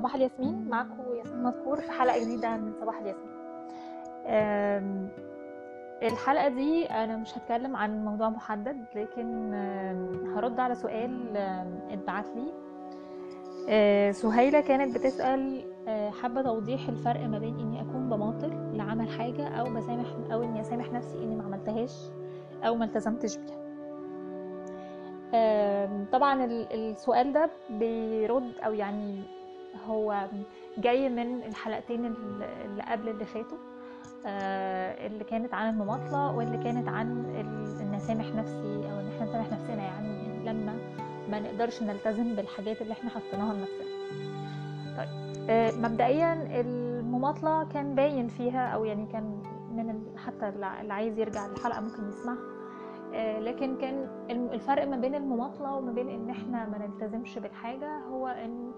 صباح الياسمين معكم ياسمين مذكور في حلقة جديدة من صباح الياسمين. آم، الحلقة دي أنا مش هتكلم عن موضوع محدد لكن هرد على سؤال اتبعت لي. آه، سهيلة كانت بتسأل آه، حابة توضيح الفرق ما بين إني أكون بماطل لعمل حاجة أو بسامح أو إني أسامح نفسي إني ما عملتهاش أو ما التزمتش بيها. طبعا ال- السؤال ده بيرد أو يعني هو جاي من الحلقتين ال- اللي قبل اللي فاتوا آه، اللي كانت عن المماطلة واللي كانت عن إن اسامح نفسي أو إن إحنا نسامح نفسنا يعني لما ما نقدرش نلتزم بالحاجات اللي إحنا حطيناها لنفسنا. طيب آه، مبدئيا المماطلة كان باين فيها أو يعني كان من حتى اللي عايز يرجع للحلقة ممكن يسمعها. آه، لكن كان الفرق ما بين المماطلة وما بين إن إحنا ما نلتزمش بالحاجة هو إن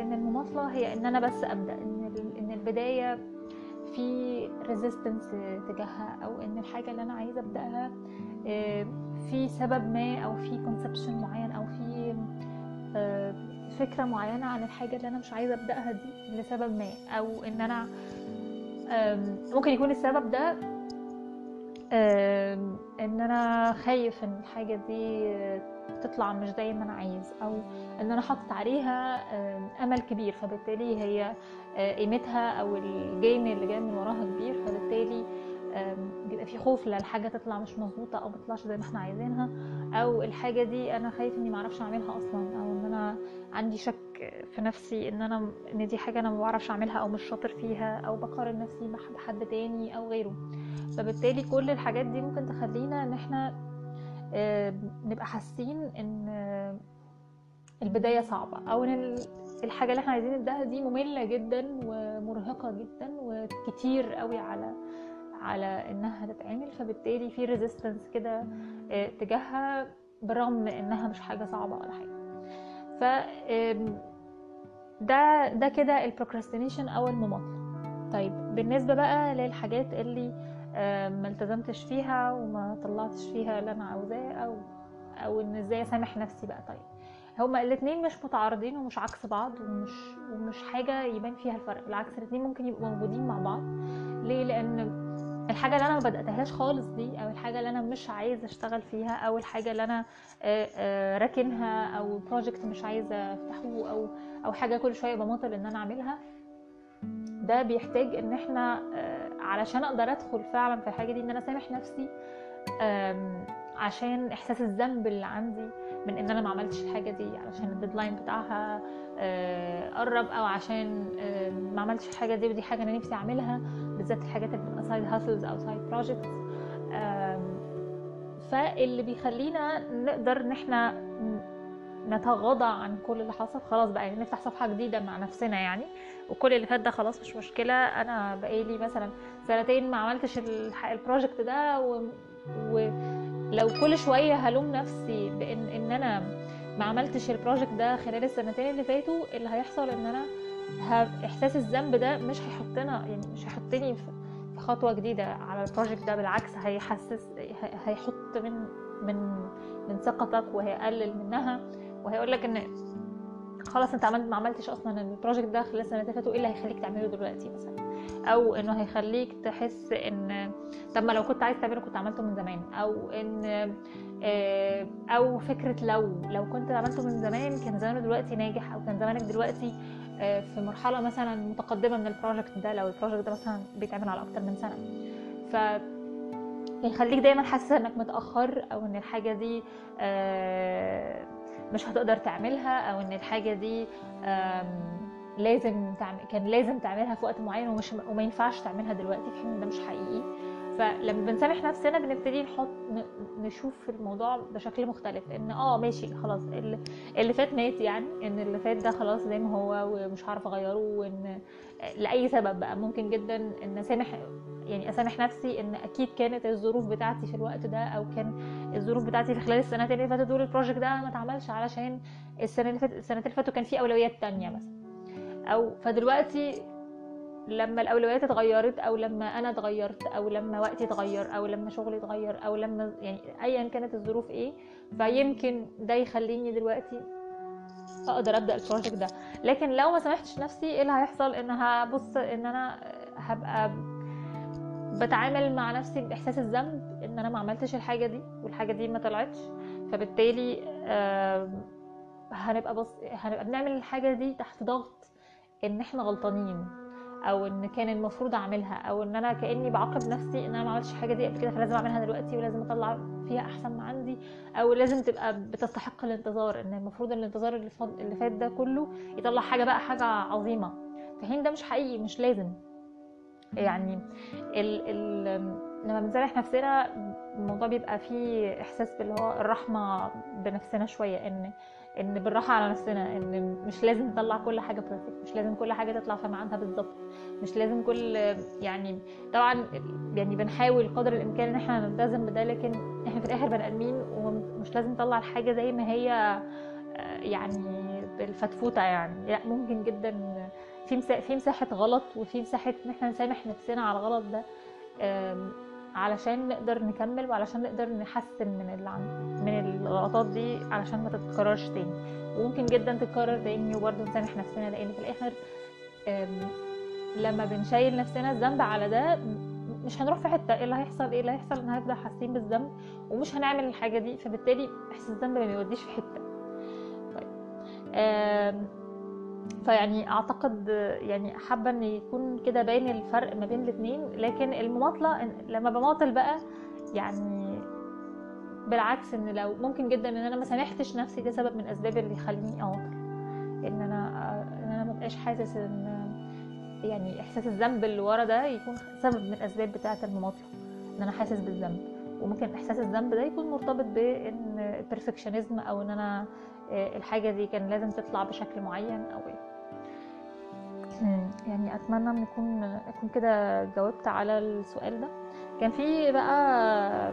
إن المماطلة هي إن أنا بس أبدأ إن إن البداية في resistance تجاهها أو إن الحاجة اللي أنا عايزة أبدأها آه، في سبب ما أو في conception معين أو في آه، فكرة معينة عن الحاجة اللي أنا مش عايزة أبدأها دي لسبب ما أو إن أنا ممكن يكون السبب ده إن أنا خايف إن الحاجة دي تطلع مش زي ما أنا عايز أو إن أنا حاطط عليها أمل كبير. فبالتالي هي آه، قيمتها أو الجين اللي جاي من وراها كبير. فبالتالي بيبقى في خوف للحاجه تطلع مش مظبوطة أو ما تطلعش زي ما إحنا عايزينها أو الحاجة دي أنا خايف إني معرفش أعملها أصلا أو إن أنا عندي شك في نفسي إن أنا إن دي حاجة أنا ما بعرفش أعملها أو مش شاطر فيها أو بقارن نفسي بح- بحد تاني أو غيره. فبالتالي كل الحاجات دي ممكن تخلينا إن إحنا نبقى حاسين إن آه، البداية صعبة أو إن ال- الحاجة اللي إحنا عايزين نبدأها دي مملة جدا ومرهقة جدا وكتير قوي على على إنها تتعمل. فبالتالي في ريزيستنس كده آه، تجاهها بالرغم إنها مش حاجة صعبة ولا حاجة. ف ده ده كده البروكراستينيشن أو المماطلة. طيب بالنسبة بقى للحاجات اللي آه، ما التزمتش فيها وما طلعتش فيها اللي أنا عاوزاه أو أو إن إزاي أسامح نفسي بقى. طيب هما الاتنين مش متعارضين ومش عكس بعض ومش ومش حاجة يبان فيها الفرق. بالعكس الاتنين ممكن يبقوا موجودين مع بعض. ليه؟ لأن الحاجة اللي أنا ما بدأتهاش خالص دي أو الحاجة اللي أنا مش عايزة أشتغل فيها أو الحاجة اللي أنا آه، آه، راكنها أو project مش عايزة أفتحه أو أو حاجة كل شوية بماطل إن أنا أعملها ده بيحتاج إن إحنا آه، علشان أقدر أدخل فعلا في الحاجة دي إن أنا أسامح نفسي عشان إحساس الذنب اللي عندي من إن أنا ما عملتش الحاجة دي علشان ال deadline بتاعها آه، قرب أو عشان ما عملتش الحاجة دي ودي حاجة أنا نفسي أعملها بالذات الحاجات اللي بتبقى side hustles أو side projects فاللي بيخلينا نقدر إن إحنا نتغاضى عن كل اللي حصل. خلاص بقى يعني نفتح صفحة جديدة مع نفسنا يعني. وكل اللي فات ده خلاص مش مشكلة. أنا بقالي مثلا سنتين ما عملتش ال project ده و... ولو كل شوية هلوم نفسي بان إن أنا ما عملتش ال project ده خلال السنتين اللي فاتوا اللي هيحصل إن أنا ه... إحساس الذنب ده مش هيحطنا يعني مش هيحطني في خطوة جديدة على ال project ده. بالعكس هيحسس هي- هيحط من من من ثقتك وهيقلل منها. وهيقول لك إن خلاص أنت عملت ما عملتش أصلا ال project ده خلال السنتين اللي فاتوا إيه اللي هيخليك تعمله دلوقتي مثلا؟ أو إنه هيخليك تحس إن طب ما لو كنت عايز تعمله كنت عملته من زمان. أو إن آه، أو فكرة لو لو كنت عملته من زمان كان زمانه دلوقتي ناجح أو كان زمانك دلوقتي آه، في مرحلة مثلا متقدمة من ال project ده لو ال project ده مثلا بيتعمل على أكتر من سنة. ف يخليك دايما حاسس إنك متأخر أو إن الحاجة دي آه، مش هتقدر تعملها أو إن الحاجة دي لازم تعمل كان لازم تعملها في وقت معين ومش وما ينفعش تعملها دلوقتي في حين ده مش حقيقي. فلما بنسامح نفسنا بنبتدي نحط نشوف الموضوع بشكل مختلف إن آه ماشي خلاص اللي, اللي فات مات يعني إن اللي فات ده خلاص زي ما هو ومش هعرف أغيره وإن لأي سبب بقى ممكن جدا إن أسامح يعني أسامح نفسي إن أكيد كانت الظروف بتاعتي في الوقت ده أو كان الظروف بتاعتي في خلال السنتين اللي فاتوا دول ال project ده ما اتعملش علشان السنة اللي فاتت السنتين اللي فاتوا كان في أولويات تانية مثلا أو فدلوقتي لما الأولويات اتغيرت أو لما أنا اتغيرت أو لما وقتي اتغير أو لما شغلي اتغير أو لما يعني ايا كانت الظروف إيه فيمكن ده يخليني دلوقتي أقدر أبدأ البروجكت ده. لكن لو ما سامحتش نفسي إيه اللي هيحصل؟ إن هبص إن أنا هبقى بتعامل مع نفسي بإحساس الذنب إن أنا ما عملتش الحاجة دي والحاجة دي ما طلعتش. فبالتالي هنبقى بص هنبقى بنعمل الحاجة دي تحت ضغط إن إحنا غلطانين أو إن كان المفروض أعملها أو إن أنا كأني بعاقب نفسي إن أنا ما عملتش الحاجة دي قبل كده فلازم أعملها دلوقتي ولازم أطلع فيها أحسن ما عندي أو لازم تبقى بتستحق الانتظار إن المفروض الانتظار اللي فات ده كله يطلع حاجة بقى حاجة عظيمة. في حين ده مش حقيقي مش لازم. يعني ال ال لما بنسامح نفسنا الموضوع بيبقى فيه إحساس باللي هو الرحمة بنفسنا شوية إن إن بالراحة على نفسنا إن مش لازم نطلع كل حاجة بيرفكت مش لازم كل حاجة تطلع في ميعادها بالظبط مش لازم كل يعني طبعا يعني بنحاول قدر الإمكان إن إحنا نلتزم بده لكن إحنا في الآخر بني آدمين ومش لازم نطلع الحاجة زي ما هي يعني بالفتفوتة يعني. لأ ممكن جدا في في مساحة غلط وفي مساحة إن إحنا نسامح نفسنا على الغلط ده علشان نقدر نكمل وعلشان نقدر نحسن من اللي من الغلطات دي علشان ما تتكررش تاني. وممكن جدا تتكرر تاني وبرضه نسامح نفسنا لأن في الآخر لما بنشيل نفسنا الذنب على ده مش هنروح في حتة إيه اللي هيحصل إيه اللي هيحصل إن هنفضل حاسين بالذنب ومش هنعمل الحاجة دي فبالتالي إحساس الذنب ما بيوديش في حتة. طيب فيعني أعتقد يعني حابة إن يكون كده باين الفرق ما بين الاثنين لكن المماطلة لما بماطل بقى يعني بالعكس إن لو ممكن جدا إن أنا ما سامحتش نفسي ده سبب من الاسباب اللي يخليني اماطل إن أنا إن أنا ما بقاش حاسس إن يعني إحساس الذنب اللي ورا ده يكون سبب من الاسباب بتاعة المماطلة إن أنا حاسس بالذنب. وممكن إحساس الذنب ده يكون مرتبط بإن ال perfectionism أو إن أنا الحاجة دي كان لازم تطلع بشكل معين أو إيه. يعني أتمنى إن اكون اكون كده جاوبت على السؤال ده. كان في بقى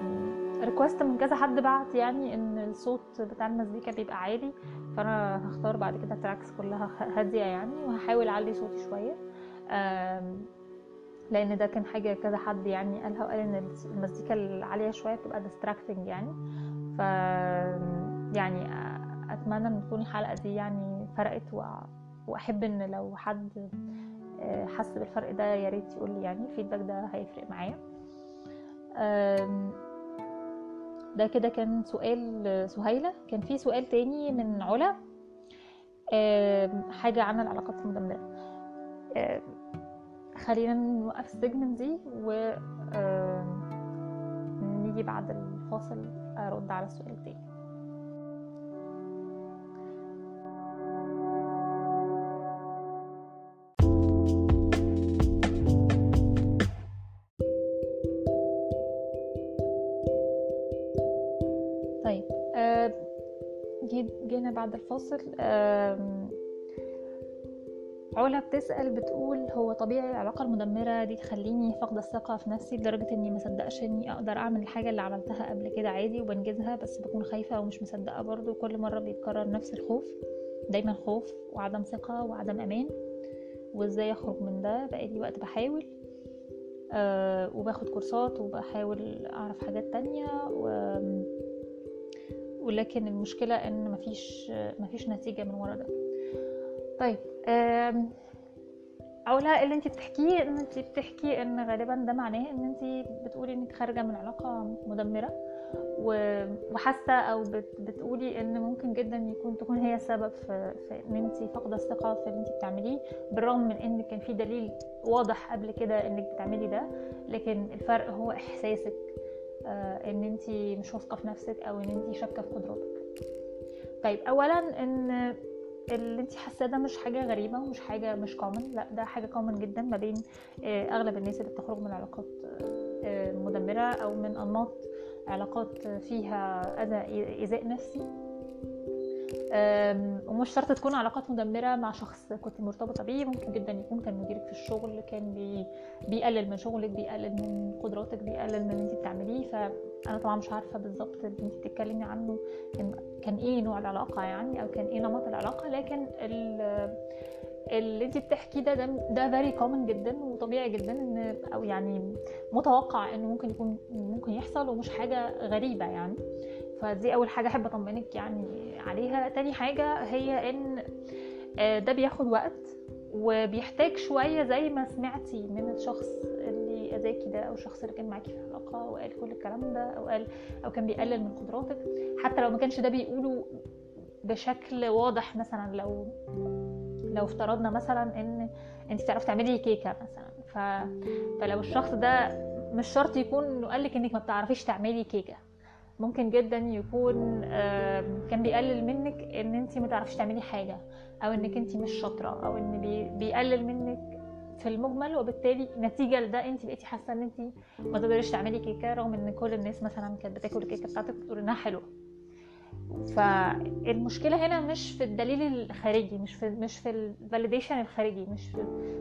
request من كذا حد بعت يعني إن الصوت بتاع المزيكا بيبقى عالي فأنا هختار بعد كده tracks كلها هادية يعني وهحاول أعلي صوتي شوية. لأن ده كان حاجة كذا حد يعني قالها وقال إن المزيكا العالية شوية بتبقى distracting يعني. ف يعني أتمنى إن تكون الحلقة دي يعني فرقت وأحب إن لو حد حس بالفرق ده يا ريت يقول لي يعني ال feedback ده هيفرق معايا. ده كده كان سؤال سهيلة. كان في سؤال تاني من علا. حاجة عن العلاقات المدمرة خلينا نوقف السيجمنت دي و نيجي بعد الفاصل أرد على السؤال التاني. بعد الفاصل علا بتسأل بتقول هو طبيعي العلاقة المدمرة دي تخليني فاقدة الثقة في نفسي لدرجة إني مصدقش اني أقدر أعمل الحاجة اللي عملتها قبل كده عادي وبنجزها بس بكون خايفة ومش مصدقة برضو كل مرة بيتكرر نفس الخوف دايما خوف وعدم ثقة وعدم أمان. وإزاي أخرج من ده؟ بقالي وقت بحاول أه وباخد كورسات وبحاول أعرف حاجات تانية و ولكن المشكلة إن مفيش مفيش نتيجة من ورا ده. طيب علا اللي انت بتحكيه إن انت بتحكي إن غالبا ده معناه إن انت بتقولي إنك خارجة من علاقة مدمرة وحاسة أو بتقولي إن ممكن جدا يكون تكون هي السبب في, في إن انت فاقده الثقة في اللي انت بتعمليه بالرغم من إن كان في دليل واضح قبل كده إنك بتعملي ده لكن الفرق هو إحساسك. إن انت مش واثقة في نفسك أو إن انت شاكة في قدراتك. طيب اولا إن اللي انت حاساه ده مش حاجة غريبة ومش حاجة مش common لأ ده حاجة common جدا ما بين أغلب الناس اللي بتخرج من علاقات مدمرة أو من أنماط علاقات فيها أذى إيذاء نفسي. ومش شرط تكون علاقات مدمرة مع شخص كنت مرتبطة بيه ممكن جدا يكون كان مديرك في الشغل كان بي بيقلل من شغلك بيقلل من قدراتك بيقلل من اللي انت بتعمليه. فأنا طبعا مش عارفة بالظبط اللي انت بتتكلمي عنه كان إيه نوع العلاقة يعني أو كان إيه نمط العلاقة. لكن اللي انت بتحكي ده ده ده very common جدا وطبيعي جدا إن أو يعني متوقع إنه ممكن يكون ممكن يحصل ومش حاجة غريبة يعني. فدي أول حاجة أحب أطمنك يعني عليها. تاني حاجة هي إن آه، ده بياخد وقت وبيحتاج شوية زي ما سمعتي من الشخص اللي أذاكي ده أو الشخص اللي كان معاكي في العلاقة وقال كل الكلام ده أو قال أو كان بيقلل من قدراتك. حتى لو ما كانش ده بيقوله بشكل واضح مثلا لو لو افترضنا مثلا إن انت بتعرفي تعملي كيكة مثلا. ف... فلو الشخص ده مش شرط يكون قالك إنك ما بتعرفيش تعملي كيكة. ممكن جدا يكون كان بيقلل منك إن أنت ما تعرفيش تعملي حاجة أو إنك أنت مش شاطرة أو إن بيقلل منك في المجمل وبالتالي نتيجة لده أنت بقيتي حاسة إن أنت ما تقدريش تعملي كيكة رغم إن كل الناس مثلا كانت بتاكل الكيكة بتاعتك بتقول إنها حلوة. فالمشكلة هنا مش في الدليل الخارجي مش في مش في ال validation الخارجي مش في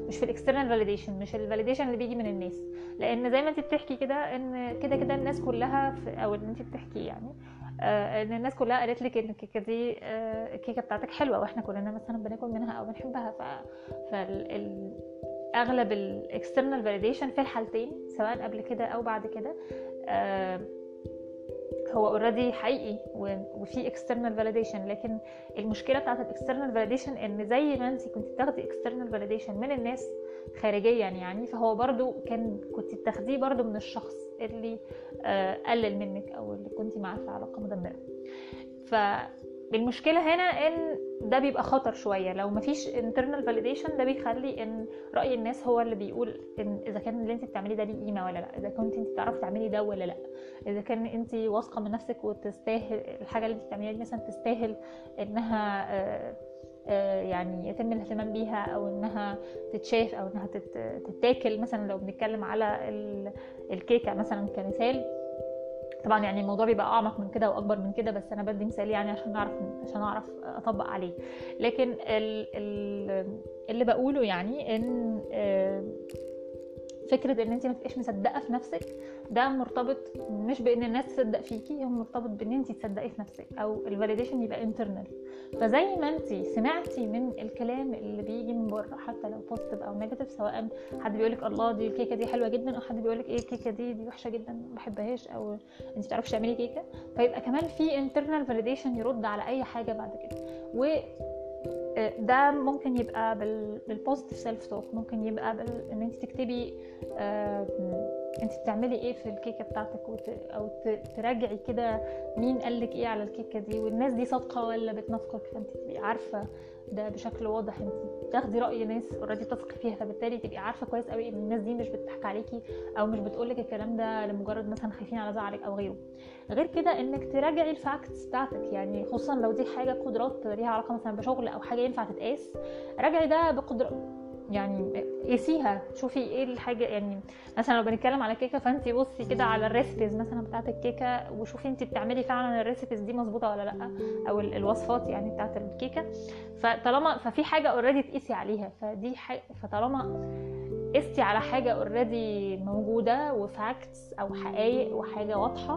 مش في ال external validation مش ال validation اللي بيجي من الناس. لأن زي ما انت بتحكي كده إن كده كده الناس كلها أو اللي انت بتحكي يعني آه إن الناس كلها قالت لك إن الكيكة دي آه الكيكة بتاعتك حلوة وإحنا كلنا مثلا بناكل منها أو بنحبها. ف فال أغلب ال external validation في الحالتين سواء قبل كده أو بعد كده آه هو already حقيقي وفي external validation لكن المشكلة بتاعت ال external validation إن زي ما انت كنت بتاخدي external validation من الناس خارجيا يعني فهو برضو كان كنت بتاخديه برضو من الشخص اللي آه، قلل منك أو اللي كنت معاه في علاقة مدمرة. المشكلة هنا إن ده بيبقى خطر شوية. لو مفيش internal validation ده بيخلي إن رأي الناس هو اللي بيقول إن إذا كان اللي أنت بتعمليه ده ليه قيمة ولا لأ. إذا كنت أنت بتعرفي تعملي ده ولا لأ. إذا كان أنت واثقة من نفسك وتستاهل الحاجة اللي أنت بتعمليها دي مثلا تستاهل إنها آه، آه، يعني يتم الاهتمام بيها أو إنها تتشاف أو إنها تتاكل. مثلا لو بنتكلم على الكيكة مثلا كمثال طبعا يعني الموضوع بيبقى أعمق من كده وأكبر من كده بس أنا بدي مثال يعني عشان نعرف عشان أعرف اطبق عليه. لكن ال ال اللي بقوله يعني إن آه، فكرة إن انت ما تبقاش مصدقة في نفسك ده مرتبط مش بإن الناس تصدق فيكي هو مرتبط بإن انت تصدقي في نفسك أو ال validation يبقى internal فزي ما انت سمعتي من الكلام اللي بيجي من بره حتى لو positive أو negative سواء حد بيقول لك الله دي الكيكة دي حلوة جدا أو حد بيقول لك إيه الكيكة دي دي وحشة جدا ما بحبهاش أو انت بتعرفي تعملي كيكة. فيبقى كمان في internal validation يرد على أي حاجة بعد كده. و آه، ده ممكن يبقى بال positive self talk ممكن يبقى بال... إن انت تكتبي انت بتعملي إيه في الكيكة بتاعتك؟ وت... أو تراجعي كده مين قال لك إيه على الكيكة دي؟ والناس دي صادقة ولا بتنافقك؟ فانت تبقي عارفة ده بشكل واضح. انت تاخدي رأي ناس already تثقي فيها فبالتالي تبقي عارفة كويس قوي ان الناس دي مش بتضحك عليكي أو مش بتقولك الكلام ده لمجرد مثلا خايفين على زعلك أو غيره. غير كده انك تراجعي ال facts بتاعتك. يعني خصوصا لو دي حاجة قدرات ليها علاقة مثلا بشغل أو حاجة ينفع تتقاس راجعي ده بقدر يعني قيسيها شوفي إيه الحاجة يعني مثلا لو بنتكلم على كيكة فانت بصي كده على ال recipes مثلا بتاعت الكيكة وشوفي انت بتعملي فعلا ال recipes دي مظبوطة ولا لأ أو الوصفات يعني بتاعت الكيكة. فطالما ففي حاجة already تقيسي عليها فدي حاجة فطالما قستي على حاجة already موجودة و facts أو حقائق وحاجة واضحة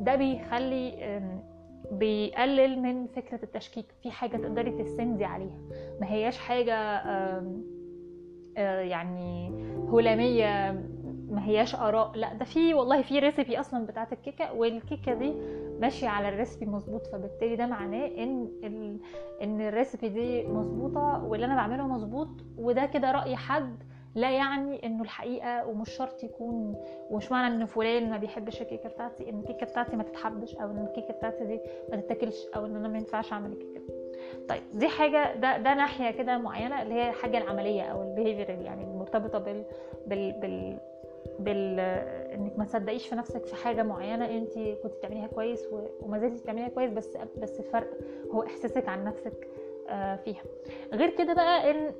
ده بيخلي بيقلل من فكرة التشكيك. في حاجة تقدري تستندي عليها. ما هياش حاجة يعني هلاميه ما هياش آراء. لا ده في والله في ريسيبي أصلا بتاعت الكيكة والكيكة دي ماشية على الريسيبي مظبوط فبالتالي ده معناه إن ال... إن الريسيبي دي مظبوطة واللي أنا بعمله مظبوط وده كده رأي حد. لا يعني إنه الحقيقة ومش شرط يكون ومش معنى إن فلان ما بيحبش الكيكة بتاعتي إن الكيكة بتاعتي ما تتحبش أو إن الكيكة بتاعتي دي ما تتاكلش أو إن أنا ما ينفعش أعمل الكيكة. طيب دي حاجة ده ده ناحية كده معينة اللي هي الحاجة العملية أو ال behavior يعني المرتبطة بال بال بال بال إنك ما تصدقيش في نفسك في حاجة معينة انت كنت بتعمليها كويس وما زلتي بتعمليها كويس بس بس الفرق هو إحساسك عن نفسك آه، فيها. غير كده بقى إن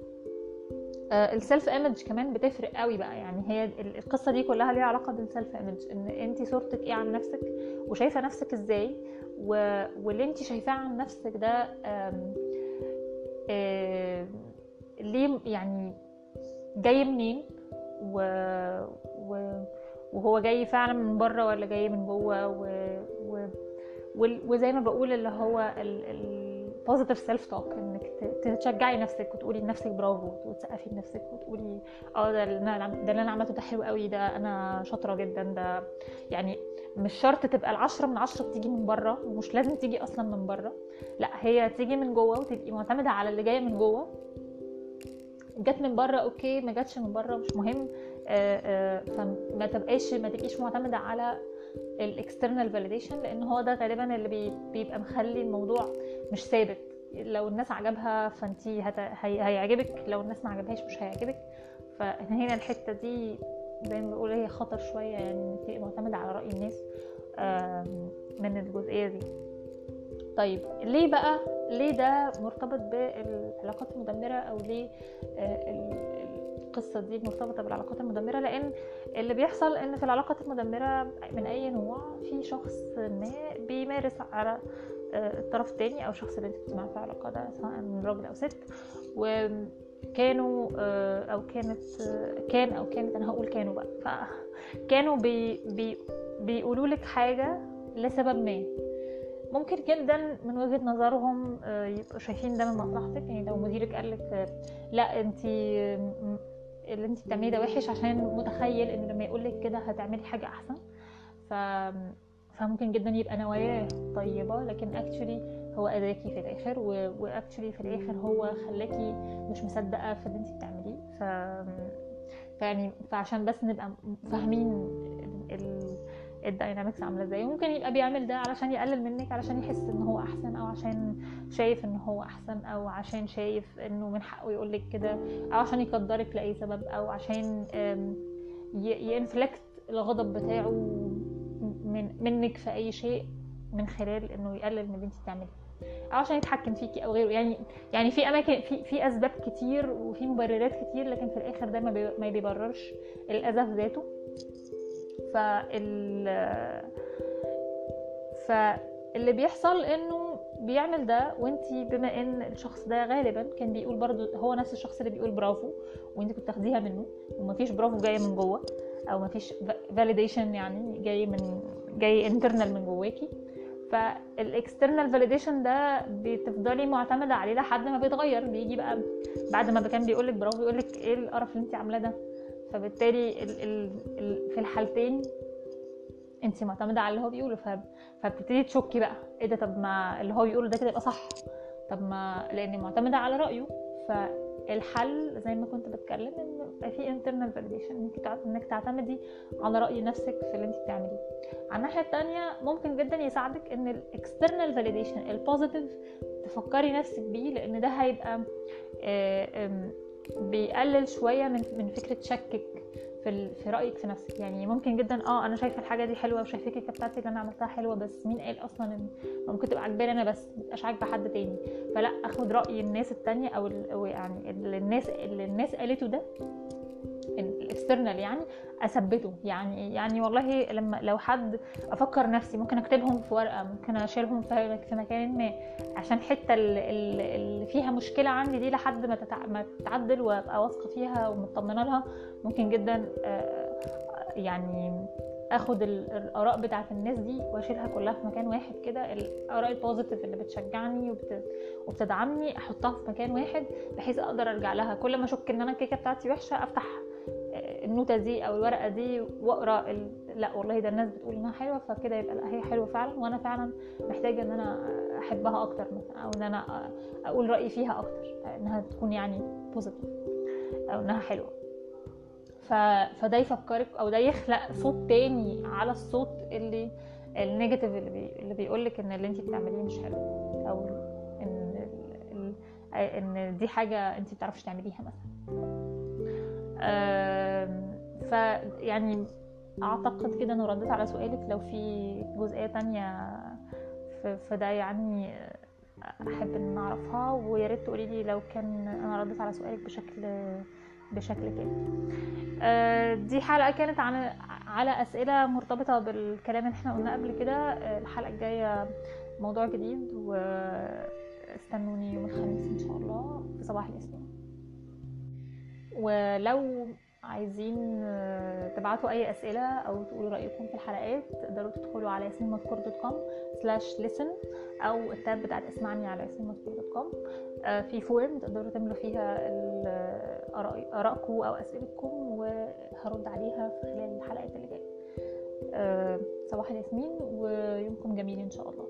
ال self image كمان بتفرق قوي بقى. يعني هي القصة دي كلها ليها علاقة بال self image إن انت صورتك إيه عن نفسك وشايفة نفسك إزاي و... واللي انت شايفاه عن نفسك ده آم... آم... ليه يعني جاي منين؟ و... و... وهو جاي فعلا من بره ولا جاي من جوه؟ و... و... وزي ما بقول اللي هو ال... ال... positive self talk انك تشجعي نفسك وتقولي لنفسك برافو وتسقفي لنفسك وتقولي آه ده اللي أنا ده اللي أنا عملته ده حلو قوي ده أنا شاطرة جدا ده يعني مش شرط تبقى العشرة من عشرة بتيجي من بره ومش لازم تيجي أصلا من بره لأ هي تيجي من جوه وتبقي معتمدة على اللي جاية من جوه. جت من بره okay ما جاتش من بره مش مهم آه، آه، فما تبقاش ما تبقيش معتمدة على ال external validation لأن هو ده غالبا اللي بي- بيبقى مخلي الموضوع مش ثابت لو الناس عجبها. هي... هيعجبك لو الناس ما عجبهاش مش هيعجبك فهنا الحتة دي زي ما بقول هي خطر شوية يعني تبقي معتمدة على رأي الناس من الجزئية دي طيب ليه بقى ليه ده مرتبط بالعلاقات المدمرة أو ليه آه، القصة دي مرتبطة بالعلاقات المدمرة لأن اللي بيحصل إن في العلاقات المدمرة من أي نوع في شخص ما بيمارس على آه، الطرف التاني أو الشخص اللي انت بتسمعي في العلاقه ده سواء من راجل أو ست. وكانوا آه، أو كانت آه، كان أو كانت أنا هقول كانوا بقى. فكانوا بي بي بيقولوا لك حاجة لسبب ما. ممكن جدا من وجهة نظرهم يبقوا شايفين ده من مصلحتك. يعني لو مديرك قال لك لأ انت اللي انت بتعمليه ده وحش عشان متخيل ان لما يقول لك كده هتعملي حاجة أحسن. ف فممكن جدا يبقى نواياه طيبة لكن actually هو أذاكي في الآخر و actually في الآخر هو خلاكي مش مصدقة في اللي انت بتعمليه. ف فيعني فعشان بس نبقى فاهمين ال... ال dynamics عاملة إزاي. ممكن يبقى بيعمل ده علشان يقلل منك علشان يحس إن هو أحسن أو عشان شايف إن هو أحسن أو عشان شايف إنه من حقه يقول لك كده أو عشان يقدرك لأي سبب أو عشان ي inflict الغضب بتاعه من منك في أي شيء من خلال إنه يقلل من اللي أنت بتعمليه. أو عشان يتحكم فيكي أو غيره. يعني يعني في أماكن في في أسباب كتير وفي مبررات كتير لكن في الآخر ده ما بيبررش. الاذى في ذاته. فال فاللي بيحصل إنه بيعمل ده وانتي بما إن الشخص ده غالبا كان بيقول برضو هو نفس الشخص اللي بيقول برافو وانت كنت تاخديها منه ومفيش برافو جاية من جوه أو مفيش validation يعني جاي من جاي internal من جواكي فال external validation ده بتفضلي معتمدة عليه لحد ما بيتغير بيجي بقى بعد ما كان بيقول لك برافو يقول لك إيه القرف اللي انت عاملاه ده؟ فبالتالي ال ال ال في الحالتين انت معتمدة على اللي هو بيقوله ف... فبتبتدي تشكي بقى. إيه ده؟ طب ما اللي هو بيقوله ده كده يبقى صح. طب ما لاني معتمدة على رأيه. فالحل زي ما كنت بتكلم إن في internal validation إنك إنك تعتمدي على رأي نفسك في اللي انت بتعمليه. على الناحية التانية ممكن جدا يساعدك إن ال external validation ال positive تفكري نفسك بيه لأن ده هيبقى آه، بيقلل شوية من من فكرة شكك في في رأيك في نفسك. يعني ممكن جدا آه أنا شايفة الحاجة دي حلوة وشايفة الكيكه بتاعتي اللي أنا عملتها حلوة بس مين قال أصلا إن ممكن تبقى عجباني أنا بس متبقاش عاجبة حد تاني؟ فلا أخد رأي الناس التانية أو يعني اللي الناس اللي الناس قالته ده الاكسترنال يعني أثبته. يعني يعني والله لما لو حد أفكر نفسي ممكن أكتبهم في ورقة ممكن أشيلهم في مكان ما. عشان الحته ال- ال- اللي فيها مشكلة عندي دي لحد ما تتع- ما تتعدل وأبقى واثقة فيها ومطمنة لها. ممكن جدا آه، يعني آخد ال- الآراء بتاعت الناس دي وأشيلها كلها في مكان واحد كده. الآراء ال positive اللي بتشجعني وبت... وبتدعمني أحطها في مكان واحد بحيث أقدر أرجع لها. كل ما أشك إن أنا الكيكة بتاعتي وحشة أفتح النوتة دي أو الورقة دي وأقرأ ال... لا والله ده الناس بتقول إنها حلوة فكده يبقى لا هي حلوة فعلا وأنا فعلا محتاجة إن أنا أحبها أكتر مثلا أو إن أنا أقول رأيي فيها أكتر إنها تكون يعني positive أو إنها حلوة. ف... فده يفكرك أو ده يخلق صوت تاني على الصوت اللي ال negative اللي, بي... اللي بيقولك إن اللي انت بتعمليه مش حلو ال... ال... إن دي حاجة انت بتعرفش تعمليها مثلا. ف يعني أعتقد كده إنه رديت على سؤالك لو في جزئية تانية في, في ده يعني أحب إن أعرفها ويا ريت تقولي لي لو كان أنا رديت على سؤالك بشكل بشكل كامل. آه، دي حلقة كانت عن على أسئلة مرتبطة بالكلام اللي إحنا قلناه قبل كده. آه، الحلقة الجاية موضوع جديد وأستنوني يوم الخميس إن شاء الله في صباح الياسمين. ولو عايزين آه، تبعتوا أي أسئلة أو تقولوا رأيكم في الحلقات تقدروا تدخلوا على ياسمين مذكور dot com slash listen أو ال tab بتاعت اسمعني على ياسمين مذكور dot com. في form تقدروا تملوا فيها آراء- آرائكم أو أسئلتكم وهرد عليها في خلال الحلقات اللي جاية. آه، صباح الياسمين ويومكم جميل إن شاء الله.